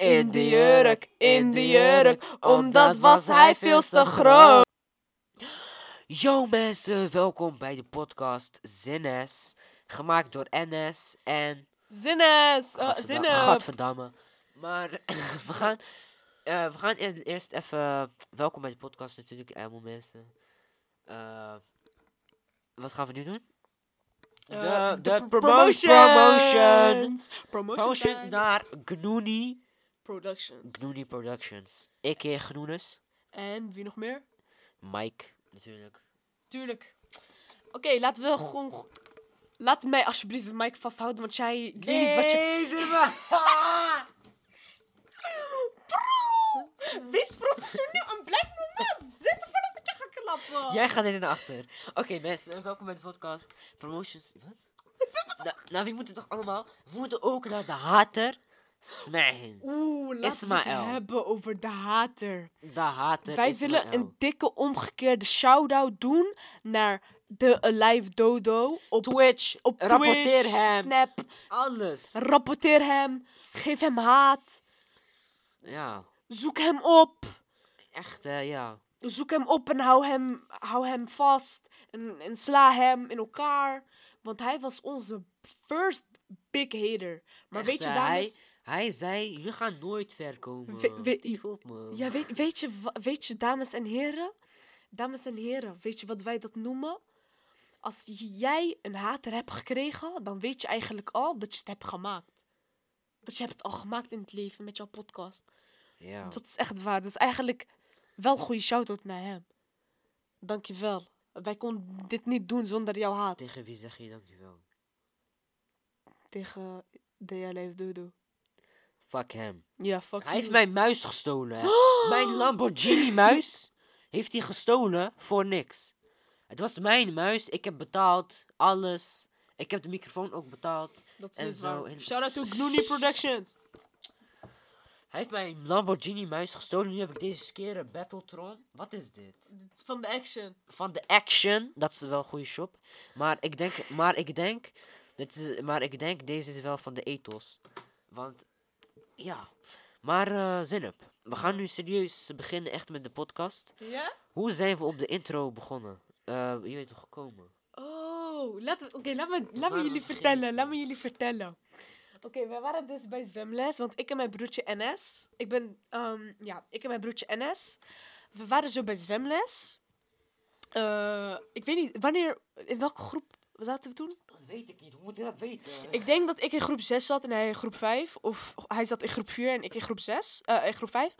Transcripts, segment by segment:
In de jurk, in de jurk, omdat was hij veel te groot. Yo mensen, welkom bij de podcast Zinnes. Gemaakt door NS en... Zinnes, uh, Gadverda- zinnen. Gadverdamme. Maar we gaan, eh, we gaan eerst even... Welkom bij de podcast natuurlijk, allemaal mensen. Eh, wat gaan we nu doen? Eh, de, de promotion! Promotion! Promotion Promotion naar Gnooni. Productions. Gnooni Productions. Ik Gnoenes. En wie nog meer? Mike, natuurlijk. Tuurlijk. Oké, laten we gewoon... Laat mij alsjeblieft de mic vasthouden, want jij... Ik weet niet wat je... Wees professioneel en blijf normaal zitten voordat ik je ga klappen. Jij gaat dit naar achter. Oké mensen, welkom bij de podcast. Promotions. Wat? nou, nou, wie moeten toch allemaal? We moeten ook naar de hater smagen. Oeh, laten we het hebben over de hater. De hater Wij willen een dikke omgekeerde shout-out doen naar de Alive Dodo op Twitch. op rapporteer Twitch, hem. Snap. Alles. Rapporteer hem. Geef hem haat. Ja, Zoek hem op. echt eh, ja. Zoek hem op en hou hem, hou hem vast. En, en sla hem in elkaar. Want hij was onze first big hater. Maar Echt, weet je, dames... Hij, hij zei, jullie gaan nooit ver komen. We- we- op, man. Ja, weet, weet, je, weet je, dames en heren? Dames en heren, weet je wat wij dat noemen? Als jij een hater hebt gekregen, dan weet je eigenlijk al dat je het hebt gemaakt. Dat je hebt het al gemaakt in het leven met jouw podcast. Ja. Dat is echt waar. Dat is eigenlijk wel een goede shout-out naar hem. Dankjewel. Wij konden dit niet doen zonder jouw haat. Tegen wie zeg je dankjewel? Tegen DLF Dodo. Fuck hem. Ja, fuck Hij heeft mijn muis gestolen. hè. Mijn Lamborghini muis heeft hij gestolen voor niks. Het was mijn muis. Ik heb betaald. Alles. Ik heb de microfoon ook betaald. Dat is en niet zo waar. in- Shout-out to Gloony Productions. Hij heeft mijn Lamborghini muis gestolen. Nu heb ik deze keer een Battletron. Wat is dit? Van de action. Van de Action. Dat is wel een goede shop. Maar ik denk, maar ik denk, dit is, maar ik denk deze is wel van de Ethos. Want, ja. Maar uh, Zinep, we gaan nu serieus beginnen echt met de podcast. Ja? Hoe zijn we op de intro begonnen? Eh je weet toch gekomen? Oh, laten we. Oké, laat me, laat me jullie vertellen. Laat me jullie vertellen. Oké, we waren dus bij zwemles, want ik en mijn broertje NS. Ik ben, ehm, ja, ik en mijn broertje NS. We waren zo bij zwemles. Eh, ik weet niet, wanneer, in welke groep zaten we toen? Weet ik niet. Hoe moet je dat weten? Ik denk dat ik in groep 6 zat en hij in groep 5. Of hij zat in groep 4 en ik in groep 6. eh in groep 5.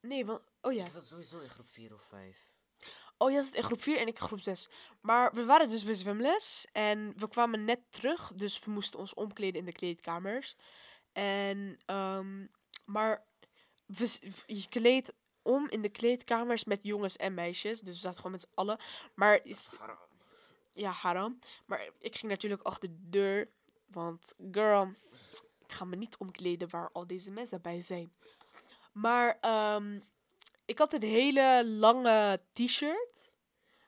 Nee, want, oh ja. Ik zat sowieso in groep 4 of 5. Oh, jij zat in groep 4 en ik in groep 6. Maar we waren dus bij zwemles en we kwamen net terug. Dus we moesten ons omkleden in de kleedkamers. En, ehm, maar we, je kleedt om in de kleedkamers met jongens en meisjes. Dus we zaten gewoon met z'n allen. Maar is, ja, haram. Maar ik ging natuurlijk achter de deur. Want, girl, ik ga me niet omkleden waar al deze mensen bij zijn. Maar, ehm, ik had een hele lange t-shirt.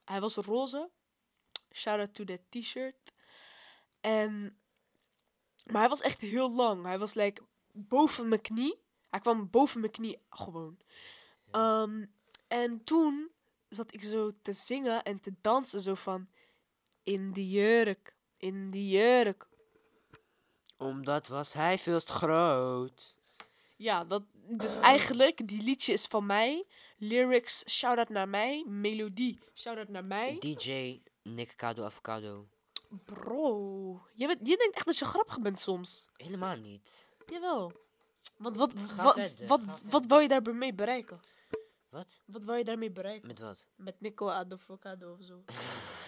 Hij was roze. Shout out to that t-shirt. En, maar hij was echt heel lang. Hij was like boven mijn knie. Hij kwam boven mijn knie gewoon. Ehm, en toen zat ik zo te zingen en te dansen zo van... In de jurk, in de jurk. Omdat was hij veel te groot. Ja, dat, dus eigenlijk, die liedje is van mij. Lyrics, shout-out naar mij. Melodie, shout-out naar mij. DJ Nick Cado Avocado. Bro, je, bent, je denkt echt dat je grappig bent soms. Helemaal niet. Jawel. Want wat, wat, verder, wat, wat, verder. wou je daarmee bereiken? Wat? Wat wou je daarmee bereiken? Met wat? Met Nico Advocado of zo.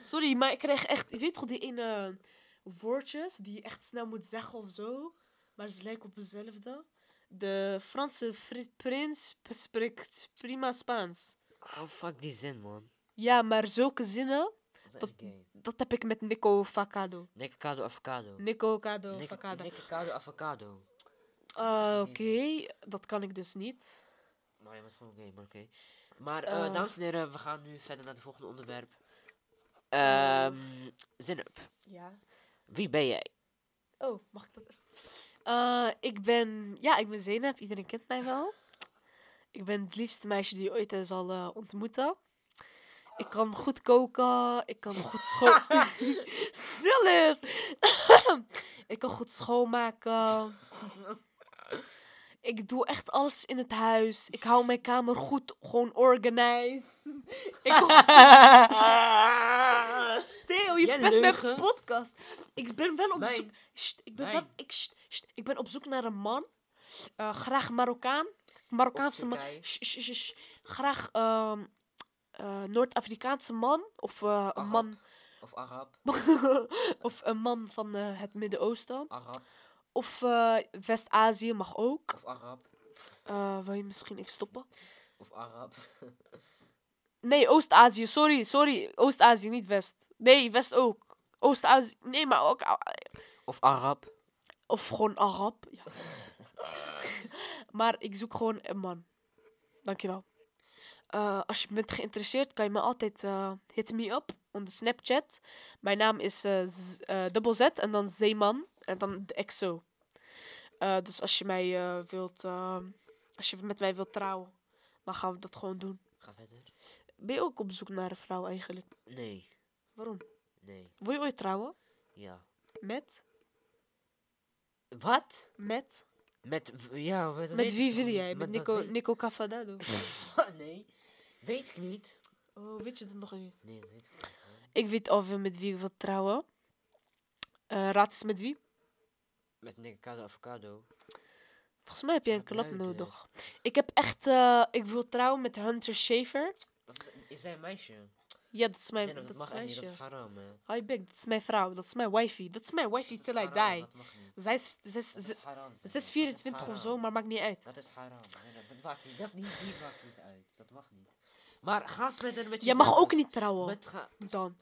Sorry, maar ik krijg echt... Je weet toch die ene woordjes die je echt snel moet zeggen of zo? Maar ze lijken op hetzelfde. De Franse prins spreekt prima Spaans. Oh, fuck die zin, man. Ja, maar zulke zinnen, Dat Dat- heb ik met Nico Facado. Nick Cado Avocado. Nico Cado Nick, Facado. Nick Cado Avocado. Ah, Oké, dat kan ik dus niet. Maar je bent gewoon gay, maar oké. Maar, eh, Eh. dames en heren, we gaan nu verder naar het volgende onderwerp. Ehm Zinep, Ja. wie ben jij? Oh, mag ik dat? Eh, ik ben, ja, ik ben Zeynep. Iedereen kent mij wel. Ik ben het liefste meisje die je ooit zal eh, ontmoeten. Ik kan goed koken. Ik kan goed schoon... Snel eens! ik kan goed schoonmaken. Ik doe echt alles in het huis. Ik hou mijn kamer goed, gewoon organized. ik Verpest mijn podcast. Ik ben wel op Mijn- zoek... Sst, ik, ben mijn- ik, sst, sst, ik ben op zoek naar een man. Eh, graag Marokkaan. Marokkaanse man. Turkije. Sst, sst, sst, sst. Graag ehm, eh, Noord-Afrikaanse man. Of eh, een Arab. man... Of Arab. of een man van eh, het Midden-Oosten. Arab. Of eh, West-Azië mag ook. Of Arab. Eh, wil je misschien even stoppen? Of Arab. Nee, Oost-Azië. Sorry, sorry. Oost-Azië, niet West. Nee, West ook. Oost-Azië. Nee, maar ook... Of Arab. Of gewoon Arab. Ja. maar ik zoek gewoon een man. Dankjewel. Eh als je bent geïnteresseerd, kan je me altijd eh, hit me up op de Snapchat. Mijn naam is eh, Z- dubbel Z en dan Zeeman en dan de XO. Eh, dus als je mij wilt, als je met mij wilt trouwen, dan gaan we dat gewoon doen. Ga verder. Ben je ook op zoek naar een vrouw eigenlijk? Nee. Waarom? Nee. Wil je ooit trouwen? Ja. Met? Wat? Met? Met, ja, Met wie wil jij? Met Nico, Nico Cavadado? nee. Weet ik niet. Oh, weet je dat nog niet? Nee, dat weet ik niet. Ik weet alweer met wie ik wil trouwen. Eh, raad eens met wie? Met Nikado Avocado. Volgens mij heb jij een klap nodig. Ik heb echt... eh, ik wil trouwen met Hunter is, is hij een meisje? Ja, dat is mijn, Zinab, dat dat is mag niet, dat is haram, hè. Je bek, dat is mijn vrouw. Dat is mijn wifey. Dat is mijn wifey till I die. Zij is, zij is, is haram. Zinab, is dat 24 of zo, maar maakt niet uit. Dat is haram. Zinab, Dat maakt niet. Dat niet, die maakt niet uit. Dat mag niet. Maar ga verder met je Jij mag ook niet trouwen. Met ga... Dan.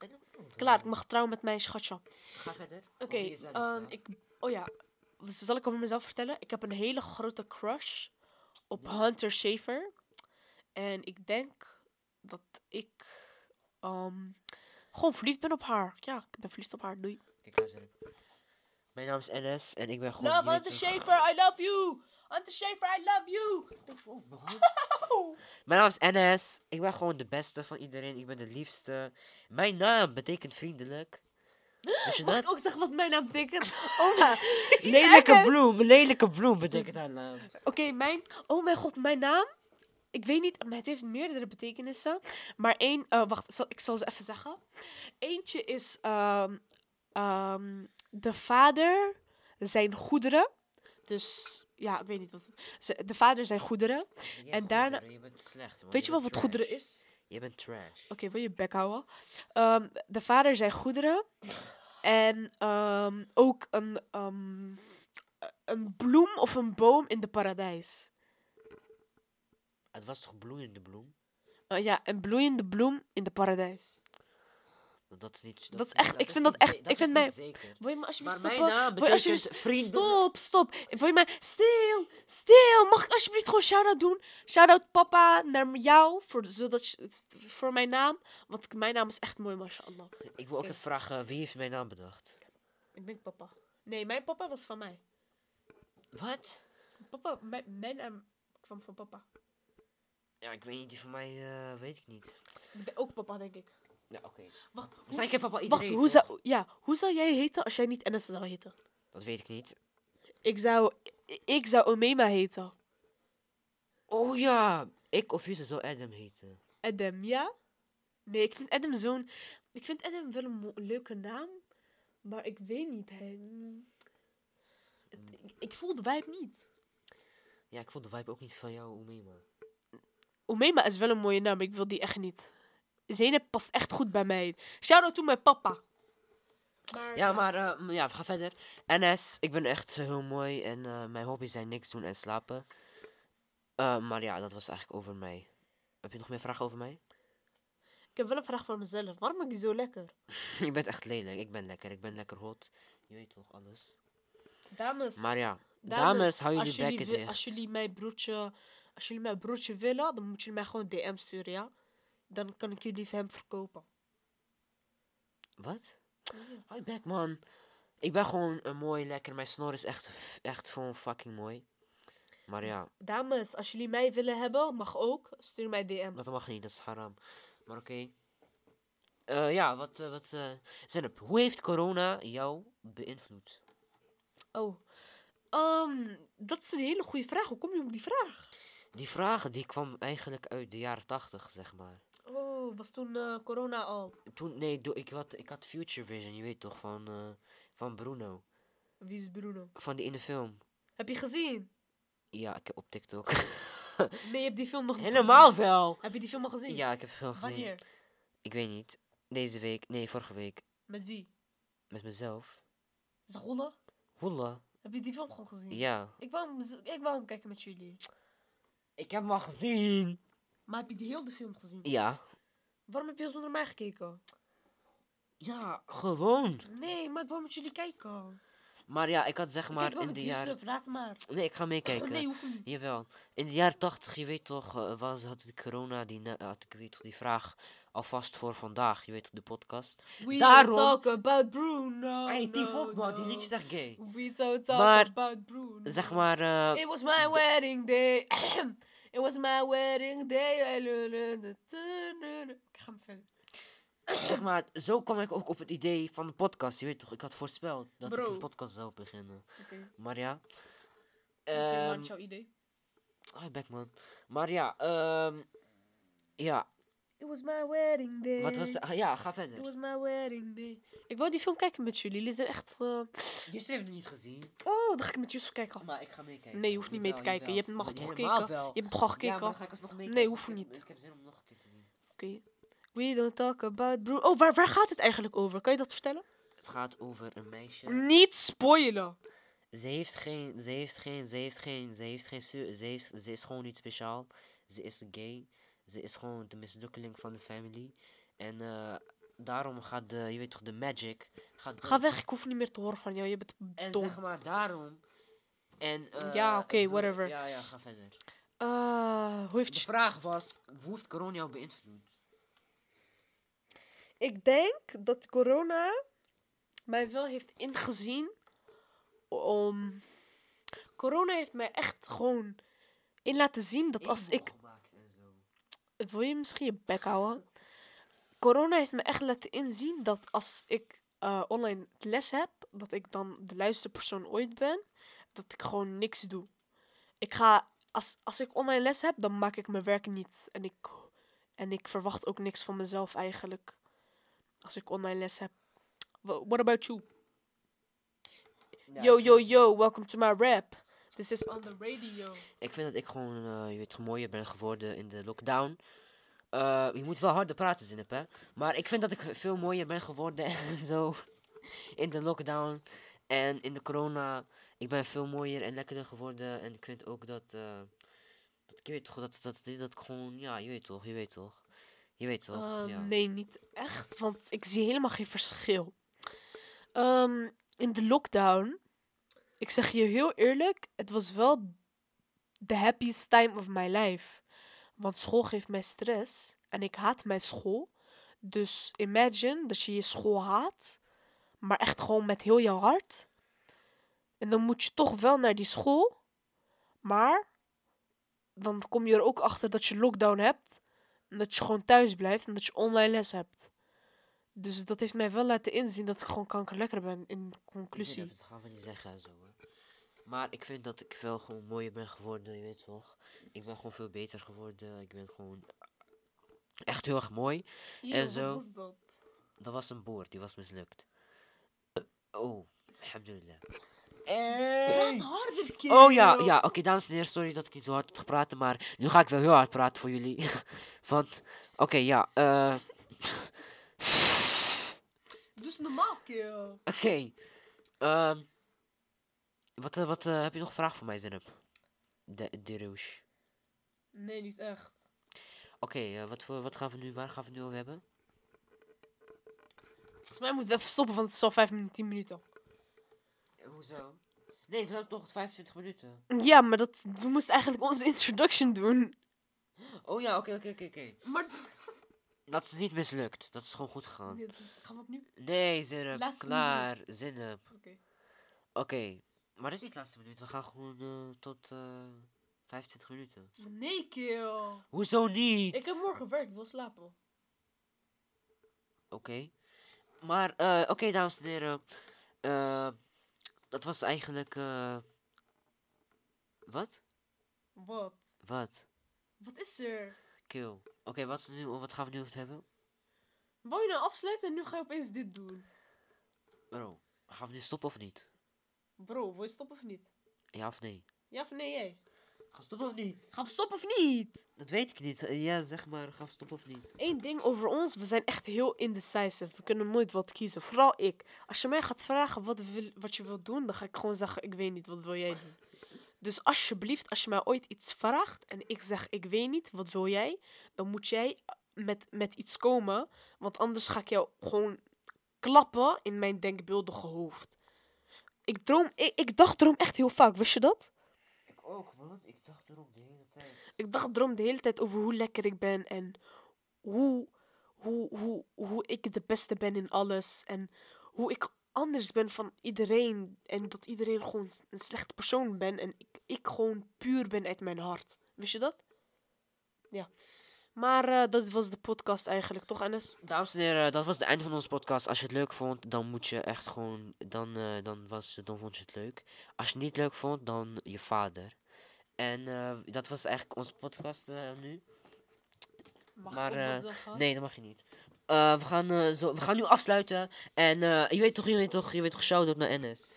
Klaar, ik mag trouwen met mijn schatje. Ga verder. Oké, jezelf, ehm, ik... Oh ja, zal ik over mezelf vertellen? Ik heb een hele grote crush op Ja. Hunter Schafer. En ik denk dat ik ehm, gewoon verliefd ben op haar. Ja, ik ben verliefd op haar. Doei. Kijk, luister. Mijn naam is NS en ik ben gewoon... Love toch- Schafer, I love you! Hunter Schafer, I love you! Mijn naam is NS. Ik ben gewoon de beste van iedereen. Ik ben de liefste. Mijn naam betekent vriendelijk. Mag dat? ik ook zeggen wat mijn naam betekent? Oh, maar- Lelijke bloem. Lelijke bloem betekent haar naam. Oké, mijn... Oh mijn god, mijn naam? Ik weet niet, maar het heeft meerdere betekenissen. Maar één... eh, wacht, zal, ik zal ze even zeggen. Eentje is... ehm, ehm, de vader zijn goederen. Dus... Ja, ik weet niet wat... De vader zijn goederen. En daarna- Je bent slecht. Weet je wel wat goederen is? Je bent trash. Oké, wil je bek houden? Ehm, de vader zijn goederen. En ook een, een bloem of een boom in de paradijs. Het was toch bloeiende bloem? Eh, ja, een bloeiende bloem in de paradijs. Dat, is niet... Dat is echt- ik vind dat echt- ik vind mij- zeker. Wil je me alsjeblieft Maar mijn naam betekent alsjeblieft... Stop, stop. Wil je mij... Stil, stil. Mag ik alsjeblieft gewoon shout-out doen? Shout-out papa naar jou, voor, zodat je, voor mijn naam. Want mijn naam is echt mooi, mashallah. Ik wil ook even vragen, wie heeft mijn naam bedacht? Ik denk papa. Nee, mijn papa was van mij. Wat? Papa, mijn, mijn naam kwam van papa. Ja, ik weet niet, die van mij eh, weet ik niet. Ik ook papa, denk ik. Ja, oké. Wacht, hoe, heb wacht iedereen, hoe, toch? zou, ja, hoe zou jij heten als jij niet Enes zou heten? Dat weet ik niet. Ik zou, ik zou Omema heten. Oh ja, ik of Yusuf zou Adam heten. Adam, ja? Nee, ik vind Adam zo'n... Ik vind Adam wel een mo- leuke naam. Maar ik weet niet. Mm. Het- Ik, ik voel de vibe niet. Ja, ik vond de vibe ook niet van jou, Oemema. Omema is wel een mooie naam, maar ik wil die echt niet. Zeynep past echt goed bij mij. Shout-out to mijn papa. Maar, Ja, maar eh, m- ja, we gaan verder. NS, ik ben echt heel mooi en eh, mijn hobby's zijn niks doen en slapen. Eh, maar ja, dat was eigenlijk over mij. Heb je nog meer vragen over mij? Ik heb wel een vraag voor mezelf. Waarom ben je zo lekker? je bent echt lelijk. Ik ben lekker. Ik ben lekker hot. Je weet toch alles. Dames, Maar ja, dames, dames, hou jullie bekken dicht. als jullie mijn broertje, als jullie mijn broertje willen, dan moeten jullie mij gewoon DM sturen, ja? Dan kan ik jullie hem verkopen. Wat? Je bek, man. Ik ben gewoon een mooi, lekker. Mijn snor is echt, echt gewoon fucking mooi. Maar ja, Dames, als jullie mij willen hebben, mag ook. Stuur mij DM. dat mag niet, dat is haram. Maar oké. Eh, ja, wat, eh, wat, eh Zenep, hoe heeft corona jou beïnvloed? Oh. Ehm, dat is een hele goede vraag. Hoe kom je op die vraag? Die vraag die kwam eigenlijk uit de jaren tachtig, zeg maar. Oh, was toen eh, corona al. Toen, nee, ik, had, ik had Future Vision, je weet toch, van, eh, van Bruno. Wie is Bruno? Van die in de film. Heb je gezien? Ja, ik heb op TikTok. Nee, je hebt die film nog niet Helemaal gezien. wel! Heb je die film al gezien? Ja, ik heb veel gezien. Wanneer? Ik weet niet. Deze week, nee, vorige week. Met wie? Met mezelf. Zwolle? Holla. Heb je die film gewoon gezien? Ja. Ik wou, hem ik wou hem kijken met jullie. Ik heb hem al gezien. Maar heb je die hele film gezien? Ja. Waarom heb je zonder mij gekeken? Ja, gewoon. Nee, maar ik wou met jullie kijken. Maar ja, ik had zeg Ik maar in de jaren... laat maar. Nee, ik ga meekijken. Nee, hoeft niet. Jawel. In de jaren 80, je weet toch, eh, was, had de corona, die, ne- had ik weet toch, die vraag alvast voor vandaag. Je weet toch, de podcast. We Daarom- talk about Bruno. hey, die no, op man, die no. liedje is echt gay. We don't talk Maar, about Bruno. Zeg maar, eh, It was my wedding day. It was my wedding day. Ik ga hem verder. zeg maar, zo kwam ik ook op het idee van de podcast. Je weet toch, ik had voorspeld dat ik een podcast zou beginnen. Oké, Maar ja. dat is helemaal ehm, jouw idee. Ah, back man. Maar ja, ehm ja, It was my wedding day. wat was de, ah, ja, ga It verder. was my wedding day. Ik wou die film kijken met jullie. Jullie zijn echt... eh, Je hebt het niet gezien. Oh, dan ga ik met Yusuf kijken. Maar ik ga meekijken. Nee, je hoeft niet mee te kijken. Je hebt toch Helemaal gekeken? wel. Je hebt toch al Ja, gekeken? maar dan ga ik alsnog meekijken. Nee, hoeft niet. Ik heb zin om nog een keer te zien. Oké. We don't talk about Bruno. Oh, waar, waar gaat het eigenlijk over? Kan je dat vertellen? Het gaat over een meisje. Niet spoilen. Ze heeft geen, ze heeft geen, ze heeft geen, ze heeft geen, su- ze, heeft, ze is gewoon niet speciaal. Ze is gay. Ze is gewoon de mislukkeling van de family. En eh, daarom gaat de, je weet toch, de magic. Gaat Ga weg, ik hoef niet meer te horen van jou. Je bent En dom. zeg maar daarom. En, eh, Ja, oké, whatever. Ja, ja, ga verder. Ah, hoe heeft De vraag was, hoe heeft corona jou beïnvloed? Ik denk dat corona mij wel heeft ingezien om... Corona heeft mij echt gewoon in laten zien dat als ik... Wil je misschien je bek houden? Corona heeft me echt laten inzien dat als ik eh, online les heb, dat ik dan de luiste persoon ooit ben. Dat ik gewoon niks doe. Ik ga, als, als ik online les heb, dan maak ik mijn werk niet. En ik, en ik verwacht ook niks van mezelf eigenlijk. Als ik online les heb. Wha- What about you? Yo, yo, yo, welcome to my rap. This is on the radio. Ik vind dat ik gewoon, eh, je weet, mooier ben geworden in de lockdown. Eh, je moet wel harder praten, zin hè. Maar ik vind dat ik veel mooier ben geworden en zo. In de lockdown. En in de corona. Ik ben veel mooier en lekkerder geworden. En ik vind ook dat. eh dat ik weet toch, dat, dat, dat, dat ik gewoon. Ja, je weet toch, je weet toch. Je weet toch. Ehm, ja. Nee, niet echt, want ik zie helemaal geen verschil. Ehm, in de lockdown, ik zeg je heel eerlijk, het was wel the happiest time of my life. Want school geeft mij stress en ik haat mijn school. Dus imagine dat je je school haat, maar echt gewoon met heel je hart. En dan moet je toch wel naar die school, maar dan kom je er ook achter dat je lockdown hebt. En dat je gewoon thuis blijft en dat je online les hebt. Dus dat heeft mij wel laten inzien dat ik gewoon kankerlekker ben in conclusie. Zin, Dat gaan we niet zeggen en zo. Hè. Maar ik vind dat ik wel gewoon mooier ben geworden, je weet toch. Ik ben gewoon veel beter geworden. Ik ben gewoon echt heel erg mooi. En zo. was dat? Dat was een boer, die was mislukt. Oh, alhamdulillah. Hey. harder, Oh ja, ja, oké dames en heren, sorry dat ik niet zo hard heb gepraat, maar nu ga ik wel heel hard praten voor jullie. Want, oké, ja, eh... Dus normaal, kerel. Oké. ehm, wat eh, wat eh, heb je nog een vraag voor mij, Zenep? De, de Rouge. Nee, niet echt. Oké, eh, wat, voor- wat gaan we nu, waar gaan we het nu over hebben? Volgens mij moeten we even stoppen, want het is al 5 minuten, 10 minuten. hoezo? Nee, we hebben toch 25 minuten. Ja, maar dat, we moesten eigenlijk onze introduction doen. Oh ja, oké, oké, oké, oké. Maar Dat is niet mislukt. Dat is gewoon goed gegaan. Nee, is- gaan we opnieuw? Nee. Laatste Klaar. Zinnep. Oké. Oké. Maar dat is niet de laatste minuut. We gaan gewoon eh, tot eh 25 minuten. Nee, kill. Hoezo niet? Ik heb morgen werk, ik wil slapen. Oké. Maar, eh, oké, dames en heren. Eh, dat was eigenlijk. eh wat? Wat? Wat? Wat is er? Kill. Oké, wat, is nu, wat gaan we nu over het hebben? Wou je nou afsluiten en nu ga je opeens dit doen? Bro, gaan we nu stoppen of niet? Bro, wil je stoppen of niet? Ja of nee? Ja of nee, jij? Gaan we stoppen of niet? Gaan we stoppen of niet? Dat weet ik niet. Eh, Ja, zeg maar, gaan we stoppen of niet? Eén ding over ons, we zijn echt heel indecisive. We kunnen nooit wat kiezen. Vooral ik. Als je mij gaat vragen wat, wil, wat je wilt doen, dan ga ik gewoon zeggen, ik weet niet, wat wil jij doen? Dus alsjeblieft, als je mij ooit iets vraagt en ik zeg, ik weet niet, wat wil jij? Dan moet jij met, met iets komen, want anders ga ik jou gewoon klappen in mijn denkbeeldige hoofd. Ik, droom, ik, ik dacht erom echt heel vaak, wist je dat? Ik ook, man. Ik dacht erom de hele tijd. Ik dacht erom de hele tijd over hoe lekker ik ben en hoe, hoe, hoe, hoe ik de beste ben in alles. En hoe ik anders ben van iedereen. En dat iedereen gewoon een slechte persoon ben. En ik, ik gewoon puur ben uit mijn hart. Wist je dat? Ja. Maar eh, dat was de podcast eigenlijk, toch, Enes? Dames en heren, dat was het einde van onze podcast. Als je het leuk vond, dan moet je echt gewoon. Dan, eh, dan, was, dan vond je het leuk. Als je het niet leuk vond, dan je vader. En eh, dat was eigenlijk onze podcast eh, nu. Mag Maar, eh? Nee, dat mag je niet. Eh, we, gaan, eh, zo, we gaan nu afsluiten. En eh, je weet toch, je weet toch, je weet toch, shout-out naar NS.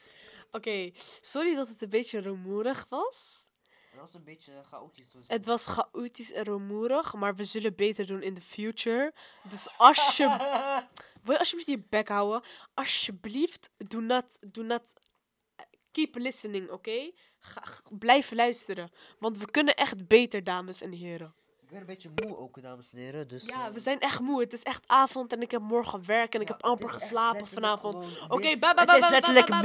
Oké, sorry dat het een beetje rumoerig was. Dat was een beetje chaotisch. Het was chaotisch en rumoerig, maar we zullen beter doen in the future. Dus als je Wil je alsjeblieft je bek houden? Alsjeblieft, do not, do not keep listening, oké? Blijf luisteren. Want we kunnen echt beter, dames en heren. Ik ben een beetje moe ook, dames en heren. Dus, Ja, eh, we zijn echt moe. Het is echt avond en ik heb morgen werk en ik heb amper geslapen vanavond. Oké, weer- bye bye is letterlijk bye